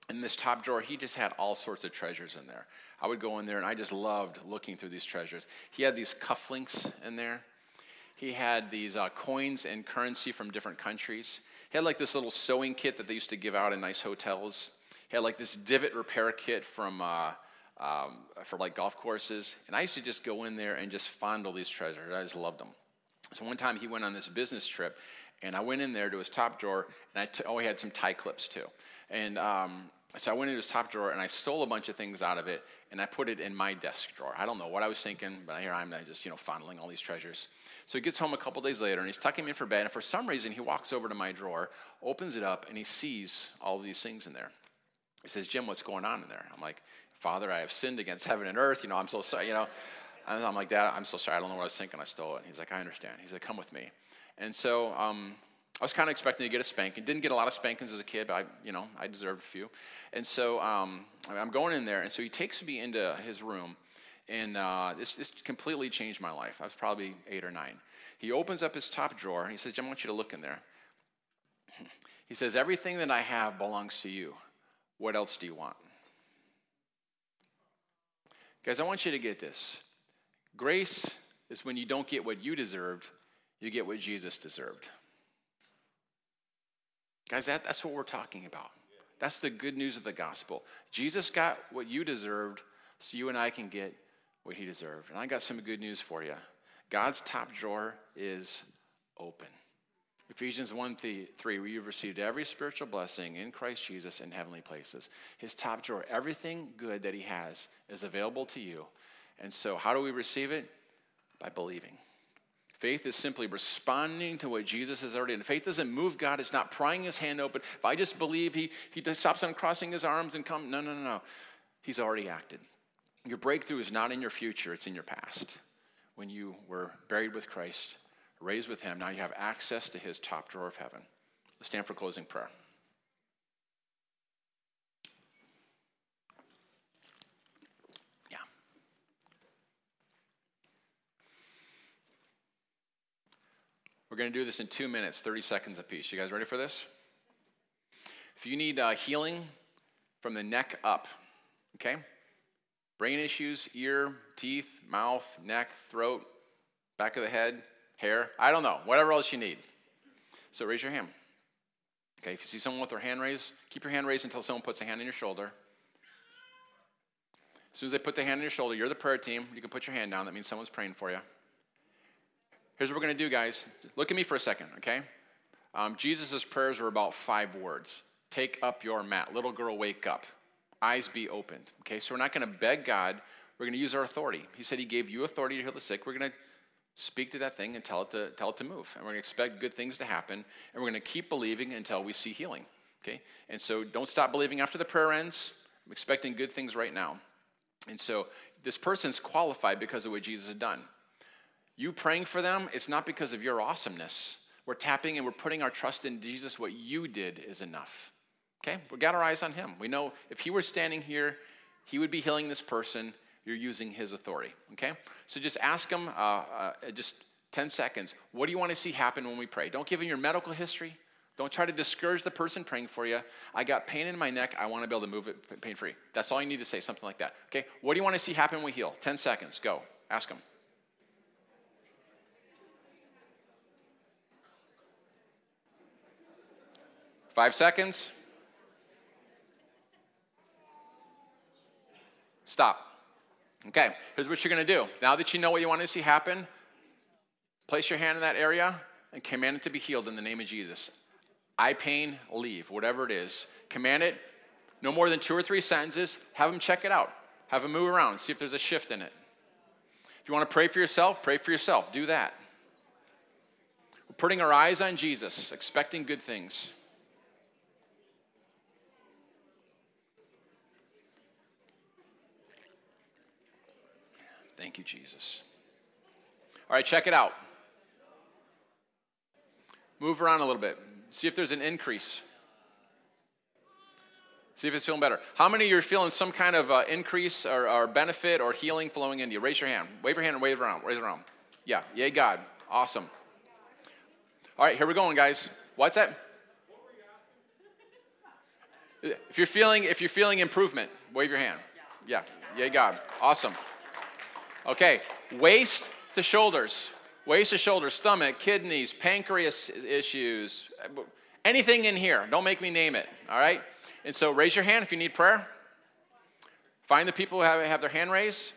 In this top drawer, he just had all sorts of treasures in there. I would go in there and I just loved looking through these treasures. He had these cufflinks in there. He had these uh, coins and currency from different countries. He had like this little sewing kit that they used to give out in nice hotels. He had like this divot repair kit from uh, um, for like golf courses. And I used to just go in there and just fondle these treasures. I just loved them. So one time he went on this business trip, and I went in there to his top drawer, and I t- oh he had some tie clips too. And um, so I went into his top drawer and I stole a bunch of things out of it and I put it in my desk drawer. I don't know what I was thinking, but here I'm just, you know, fondling all these treasures. So he gets home a couple days later and he's tucking me in for bed. And for some reason, he walks over to my drawer, opens it up, and he sees all of these things in there. He says, Jim, what's going on in there? I'm like, Father, I have sinned against heaven and earth. You know, I'm so sorry. You know, I'm like, Dad, I'm so sorry. I don't know what I was thinking. I stole it. He's like, I understand. He's like, come with me. And so um, I was kind of expecting to get a spanking. Didn't get a lot of spankings as a kid, but I, you know, I deserved a few. And so um, I'm going in there, and so he takes me into his room, and uh, this, this completely changed my life. I was probably eight or nine. He opens up his top drawer, and he says, Jim, I want you to look in there. He says, Everything that I have belongs to you. What else do you want? Guys, I want you to get this. Grace is when you don't get what you deserved, you get what Jesus deserved. Guys, that, that's what we're talking about. That's the good news of the gospel. Jesus got what you deserved, so you and I can get what he deserved. And I got some good news for you. God's top drawer is open. Ephesians 1 3, where you've received every spiritual blessing in Christ Jesus in heavenly places. His top drawer, everything good that he has is available to you. And so, how do we receive it? By believing. Faith is simply responding to what Jesus has already done. Faith doesn't move God. It's not prying his hand open. If I just believe he, he stops uncrossing his arms and come, no, no, no, no. He's already acted. Your breakthrough is not in your future, it's in your past. When you were buried with Christ, raised with him, now you have access to his top drawer of heaven. Let's stand for closing prayer. We're going to do this in two minutes, 30 seconds apiece. You guys ready for this? If you need uh, healing from the neck up, okay? Brain issues, ear, teeth, mouth, neck, throat, back of the head, hair, I don't know, whatever else you need. So raise your hand. Okay, if you see someone with their hand raised, keep your hand raised until someone puts a hand on your shoulder. As soon as they put the hand on your shoulder, you're the prayer team. You can put your hand down. That means someone's praying for you. Here's what we're going to do, guys. Look at me for a second, okay? Um, Jesus' prayers were about five words Take up your mat. Little girl, wake up. Eyes be opened. Okay, so we're not going to beg God. We're going to use our authority. He said He gave you authority to heal the sick. We're going to speak to that thing and tell it to, tell it to move. And we're going to expect good things to happen. And we're going to keep believing until we see healing. Okay? And so don't stop believing after the prayer ends. I'm expecting good things right now. And so this person's qualified because of what Jesus has done. You praying for them, it's not because of your awesomeness. We're tapping and we're putting our trust in Jesus. What you did is enough. Okay? We got our eyes on him. We know if he were standing here, he would be healing this person you're using his authority. Okay? So just ask him, uh, uh, just 10 seconds, what do you want to see happen when we pray? Don't give him your medical history. Don't try to discourage the person praying for you. I got pain in my neck. I want to be able to move it pain free. That's all you need to say, something like that. Okay? What do you want to see happen when we heal? 10 seconds. Go. Ask him. Five seconds. Stop. Okay, here's what you're to do. Now that you know what you want to see happen, place your hand in that area and command it to be healed in the name of Jesus. Eye pain, leave, whatever it is. Command it, no more than two or three sentences. Have them check it out. Have them move around, see if there's a shift in it. If you want to pray for yourself, pray for yourself. Do that. We're putting our eyes on Jesus, expecting good things. Thank you, Jesus. All right, check it out. Move around a little bit. See if there's an increase. See if it's feeling better. How many of you are feeling some kind of uh, increase or, or, benefit or healing flowing into you? Raise your hand. Wave your hand and wave around. Raise around. Yeah. Yay, God. Awesome. All right, here we're going, guys. What's that? If you're feeling if you're feeling improvement, wave your hand. Yeah. Yay, God. Awesome. Okay, waist to shoulders. Waist to shoulders, stomach, kidneys, pancreas issues, anything in here. Don't make me name it, all right? And so raise your hand if you need prayer. Find the people who have, have their hand raised.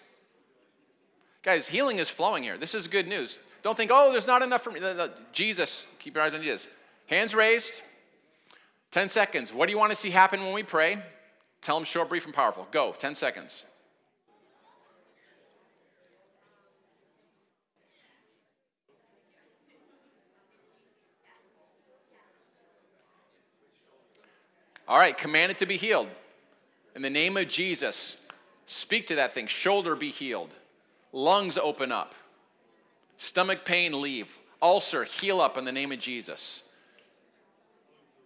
Guys, healing is flowing here. This is good news. Don't think, oh, there's not enough for me. Jesus, keep your eyes on Jesus. Hands raised. 10 seconds. What do you want to see happen when we pray? Tell them short, brief, and powerful. Go. 10 seconds. All right, command it to be healed. In the name of Jesus, speak to that thing. Shoulder be healed. Lungs open up. Stomach pain leave. Ulcer heal up in the name of Jesus.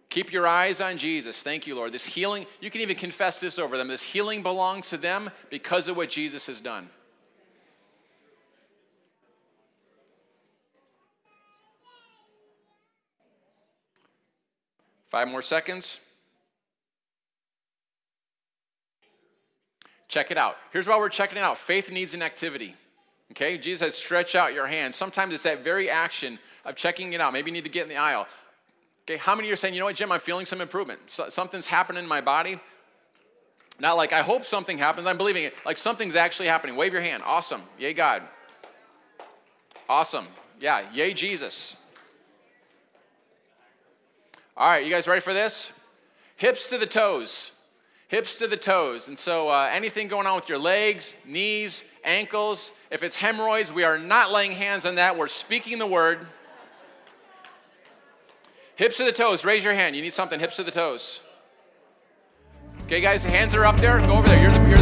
Keep your eyes on Jesus. Thank you, Lord. This healing, you can even confess this over them. This healing belongs to them because of what Jesus has done. Five more seconds. Check it out. Here's why we're checking it out faith needs an activity. Okay? Jesus says, stretch out your hand. Sometimes it's that very action of checking it out. Maybe you need to get in the aisle. Okay, how many are saying, you know what, Jim, I'm feeling some improvement? So, something's happening in my body. Not like I hope something happens, I'm believing it. Like something's actually happening. Wave your hand. Awesome. Yay, God. Awesome. Yeah, yay, Jesus. All right, you guys ready for this? Hips to the toes. Hips to the toes. And so, uh, anything going on with your legs, knees, ankles, if it's hemorrhoids, we are not laying hands on that. We're speaking the word. Hips to the toes. Raise your hand. You need something. Hips to the toes. Okay, guys, hands are up there. Go over there. You're the,